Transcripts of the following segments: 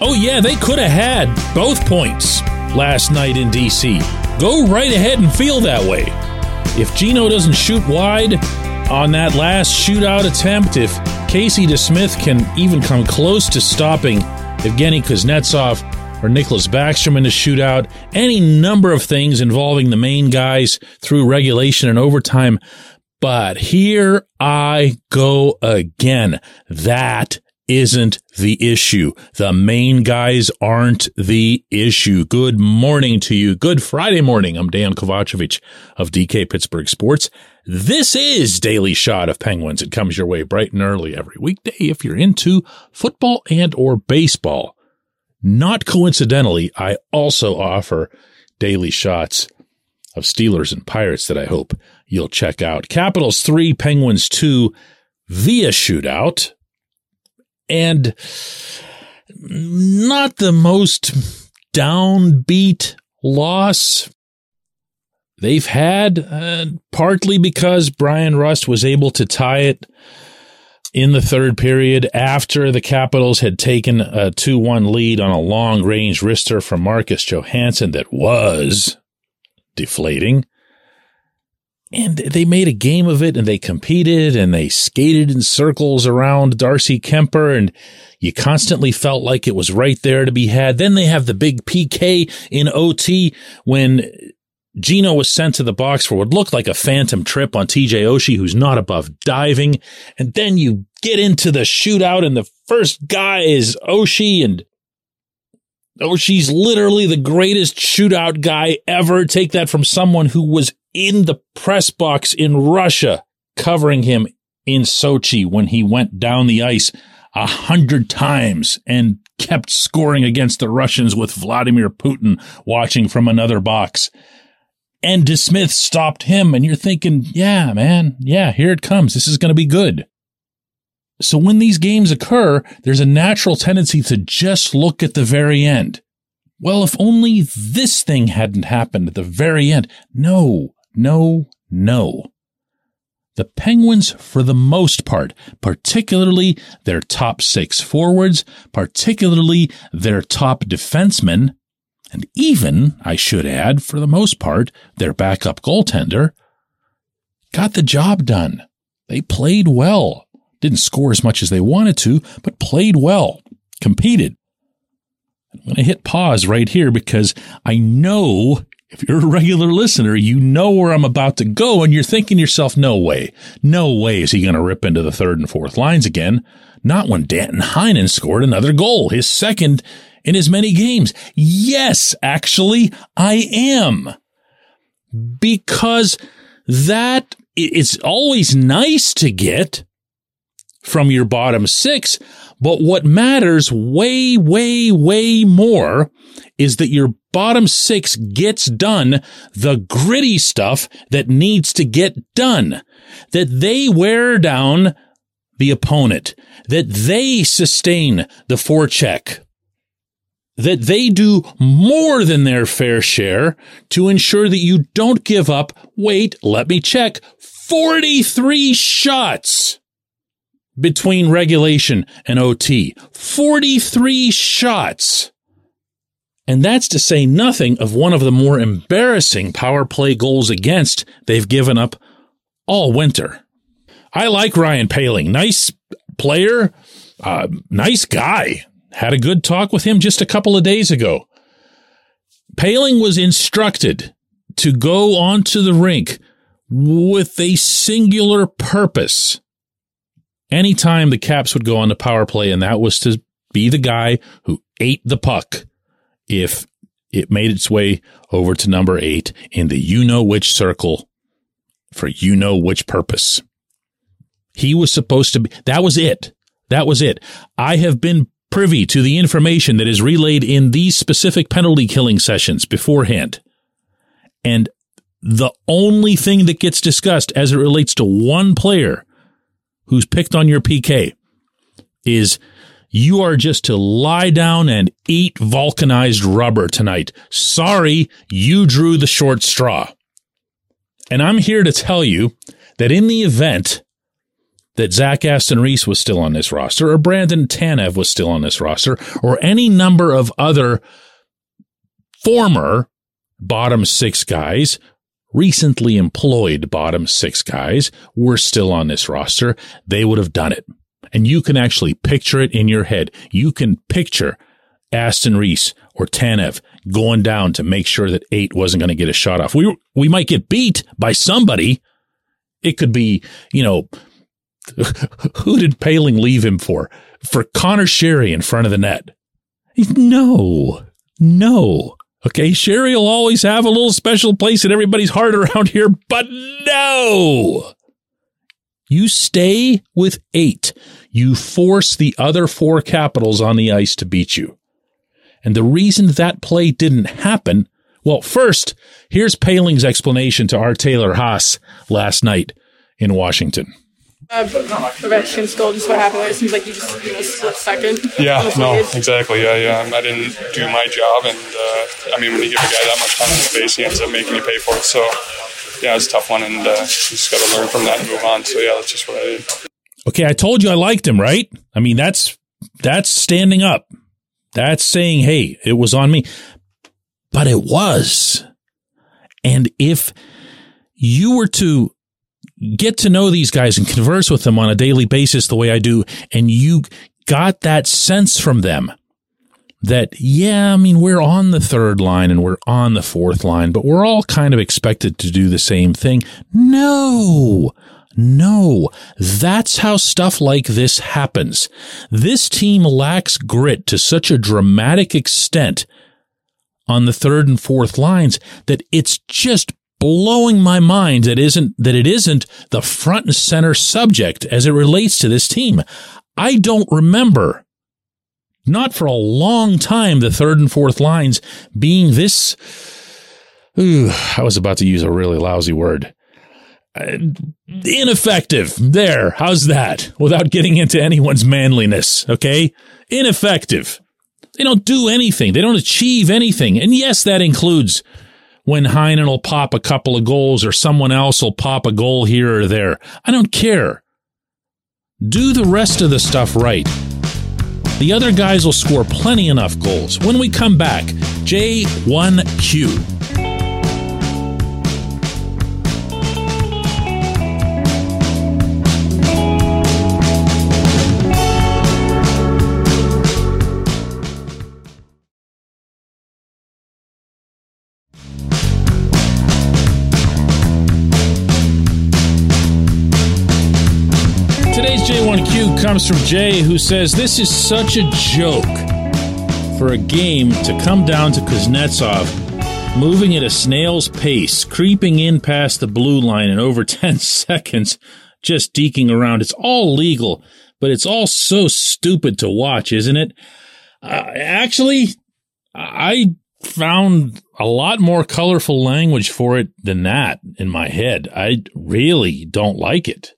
Oh, yeah, they could have had both points last night in D.C. Go right ahead and feel that way. If Gino doesn't shoot wide on that last shootout attempt, if Casey DeSmith can even come close to stopping Evgeny Kuznetsov or Nicklas Backstrom in the shootout, any number of things involving the main guys through regulation and overtime. But here I go again. That isn't the issue. The main guys aren't the issue. Good morning to you. Good Friday morning. I'm Dejan Kovacevic of DK Pittsburgh Sports. This is Daily Shot of Penguins. It comes your way bright and early every weekday if you're into football and or baseball. Not coincidentally, I also offer daily shots of Steelers and Pirates that I hope you'll check out. Capitals 3, Penguins 2 via shootout and not the most downbeat loss they've had, uh, partly because Bryan Rust was able to tie it in the third period after the Capitals had taken a 2 1 lead on a long range wrister from Marcus Johansson that was deflating and they made a game of it and they competed and they skated in circles around Darcy Kuemper and you constantly felt like it was right there to be had. Then they have the big PK in OT when Gino was sent to the box for what looked like a phantom trip on TJ Oshie, who's not above diving. And then you get into the shootout and the first guy is Oshie and Oshie's literally the greatest shootout guy ever. Take that from someone who was in the press box in Russia covering him in Sochi when he went down the ice a hundred times and kept scoring against the Russians with Vladimir Putin watching from another box. And DeSmith stopped him and you're thinking, yeah, man, yeah, here it comes. This is going to be good. So when these games occur, there's a natural tendency to just look at the very end. Well, if only this thing hadn't happened at the very end. No, no, no. The Penguins, for the most part, particularly their top six forwards, particularly their top defensemen, and even, I should add, for the most part, their backup goaltender, got the job done. They played well. Didn't score as much as they wanted to, but played well, competed. I'm going to hit pause right here because I know if you're a regular listener, you know where I'm about to go and you're thinking yourself, no way, no way is he going to rip into the third and fourth lines again. Not when Danton Heinen scored another goal, his second in as many games. Yes, actually, I am. Because that it's always nice to get from your bottom six, but what matters way, way, way more is that your bottom six gets done the gritty stuff that needs to get done, that they wear down the opponent, that they sustain the forecheck, that they do more than their fair share to ensure that you don't give up. Wait, let me check. 43 shots between regulation and OT. 43 shots. And that's to say nothing of one of the more embarrassing power play goals against they've given up all winter. I like Ryan Poehling. Nice player, uh, nice guy. Had a good talk with him just a couple of days ago. Poehling was instructed to go onto the rink with a singular purpose anytime the Caps would go on the power play, and that was to be the guy who ate the puck if it made its way over to number eight in the you know which circle for you know which purpose. He was supposed to be, that was it. That was it. I have been privy to the information that is relayed in these specific penalty killing sessions beforehand. And the only thing that gets discussed as it relates to one player who's picked on your PK is you are just to lie down and eat vulcanized rubber tonight. Sorry, you drew the short straw. And I'm here to tell you that in the event that Zach Aston Reese was still on this roster or Brandon Tanev was still on this roster or any number of other former bottom six guys, recently employed bottom six guys were still on this roster, they would have done it. And you can actually picture it in your head. You can picture Aston Reese or Tanev going down to make sure that eight wasn't going to get a shot off. We, we might get beat by somebody. It could be, you know, who did Poehling leave him for? For Conor Sheary in front of the net. No, no. Okay, Sheary will always have a little special place in everybody's heart around here, but no! You stay with eight. You force the other four capitals on the ice to beat you. And the reason that play didn't happen, well, first, here's Poehling's explanation to our Taylor Haase last night in Washington. Uh, Ovechkin's goal, just what happened. It seems like you just in a split second. Yeah, no, exactly. Yeah, yeah. I didn't do my job, and uh, I mean, when you give a guy that much time and space, he ends up making you pay for it. So, yeah, it's a tough one, and uh, you just got to learn from that and move on. So, yeah, that's just what I did. Okay, I told you I liked him, right? I mean, that's that's standing up. That's saying, "Hey, it was on me." But it was. And if you were to get to know these guys and converse with them on a daily basis the way I do, and you got that sense from them that, yeah, I mean, we're on the third line and we're on the fourth line, but we're all kind of expected to do the same thing. No, no, that's how stuff like this happens. This team lacks grit to such a dramatic extent on the third and fourth lines that it's just blowing my mind that isn't that it isn't the front and center subject as it relates to this team. I don't remember not for a long time the third and fourth lines being this ooh, I was about to use a really lousy word. Uh, ineffective. There. How's that? Without getting into anyone's manliness, okay? Ineffective. They don't do anything. They don't achieve anything. And yes, that includes when Heinen will pop a couple of goals or someone else will pop a goal here or there. I don't care. Do the rest of the stuff right. The other guys will score plenty enough goals. When we come back, J1Q. Comes from Jay, who says, This is such a joke for a game to come down to Kuznetsov moving at a snail's pace, creeping in past the blue line in over 10 seconds, just deking around. It's all legal, but it's all so stupid to watch, isn't it? Uh, actually, I found a lot more colorful language for it than that in my head. I really don't like it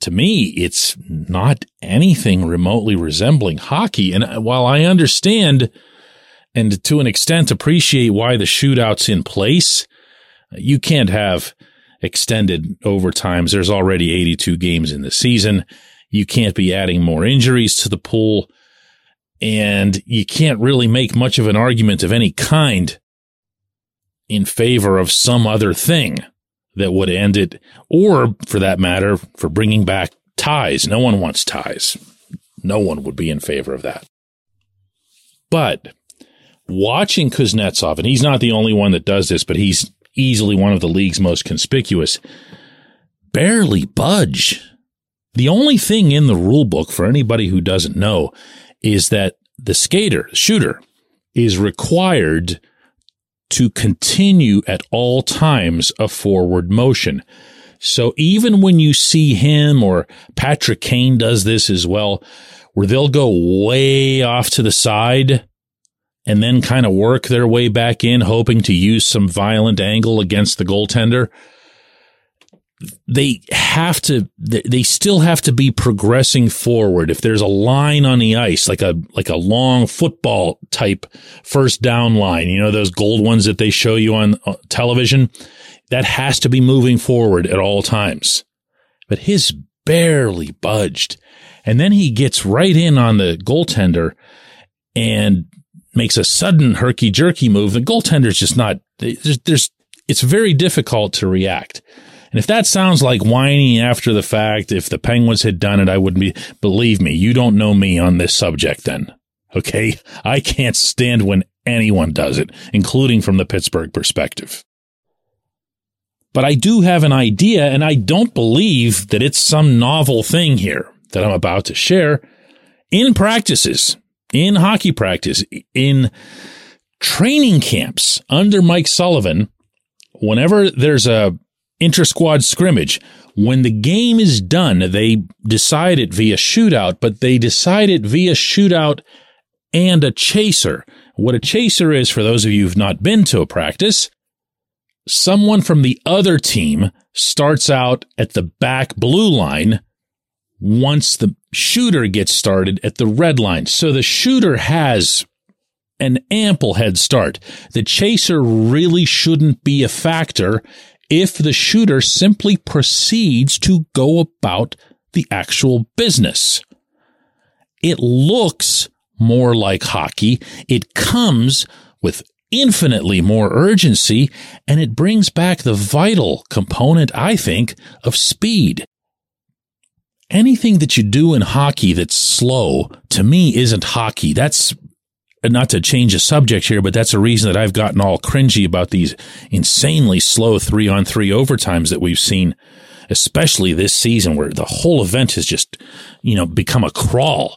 to me, it's not anything remotely resembling hockey. And uh, while I understand and to an extent appreciate why the shootout's in place, you can't have extended overtimes. There's already 82 games in the season. You can't be adding more injuries to the pool. And you can't really make much of an argument of any kind in favor of some other thing that would end it, or for that matter, for bringing back ties. No one wants ties. No one would be in favor of that. But watching Kuznetsov, and he's not the only one that does this, but he's easily one of the league's most conspicuous, barely budge. The only thing in the rule book for anybody who doesn't know is that the skater, shooter, is required to continue at all times a forward motion. So even when you see him or Patrick Kane does this as well, where they'll go way off to the side and then kind of work their way back in, hoping to use some violent angle against the goaltender they have to they still have to be progressing forward if there's a line on the ice like a like a long football type first down line you know those gold ones that they show you on uh, television that has to be moving forward at all times but his barely budged. And then he gets right in on the goaltender and makes a sudden herky jerky move. The goaltender's just not, there's, there's, it's very difficult to react. And if that sounds like whining after the fact, if the Penguins had done it, I wouldn't be, believe me, you don't know me on this subject then. Okay. I can't stand when anyone does it, including from the Pittsburgh perspective. But I do have an idea and I don't believe that it's some novel thing here that I'm about to share in practices, in hockey practice, in training camps under Mike Sullivan. Whenever there's a inter squad scrimmage, when the game is done, they decide it via shootout, but they decide it via shootout and a chaser. What a chaser is, for those of you who've not been to a practice, someone from the other team starts out at the back blue line once the shooter gets started at the red line. So the shooter has an ample head start. The chaser really shouldn't be a factor if the shooter simply proceeds to go about the actual business. It looks more like hockey. It comes with infinitely more urgency and it brings back the vital component, I think, of speed. Anything that you do in hockey that's slow to me isn't hockey. That's not to change the subject here, but that's a reason that I've gotten all cringy about these insanely slow three on three overtimes that we've seen, especially this season where the whole event has just, you know, become a crawl.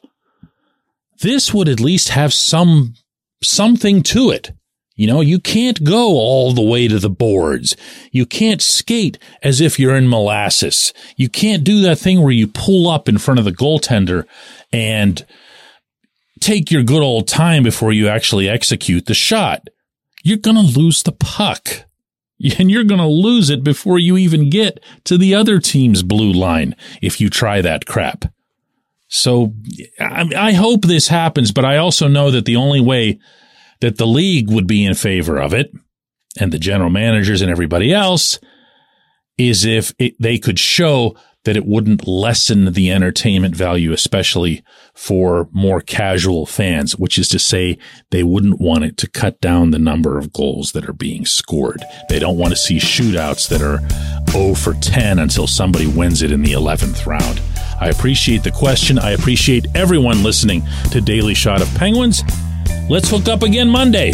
This would at least have some, something to it. You know, you can't go all the way to the boards. You can't skate as if you're in molasses. You can't do that thing where you pull up in front of the goaltender and take your good old time before you actually execute the shot. You're going to lose the puck. And you're going to lose it before you even get to the other team's blue line if you try that crap. So I, hope this happens, but I also know that the only way that the league would be in favor of it and the general managers and everybody else is if it, they could show that it wouldn't lessen the entertainment value, especially for more casual fans, which is to say they wouldn't want it to cut down the number of goals that are being scored. They don't want to see shootouts that are 0 for 10 until somebody wins it in the 11th round. I appreciate the question. I appreciate everyone listening to Daily Shot of Penguins. Let's hook up again Monday.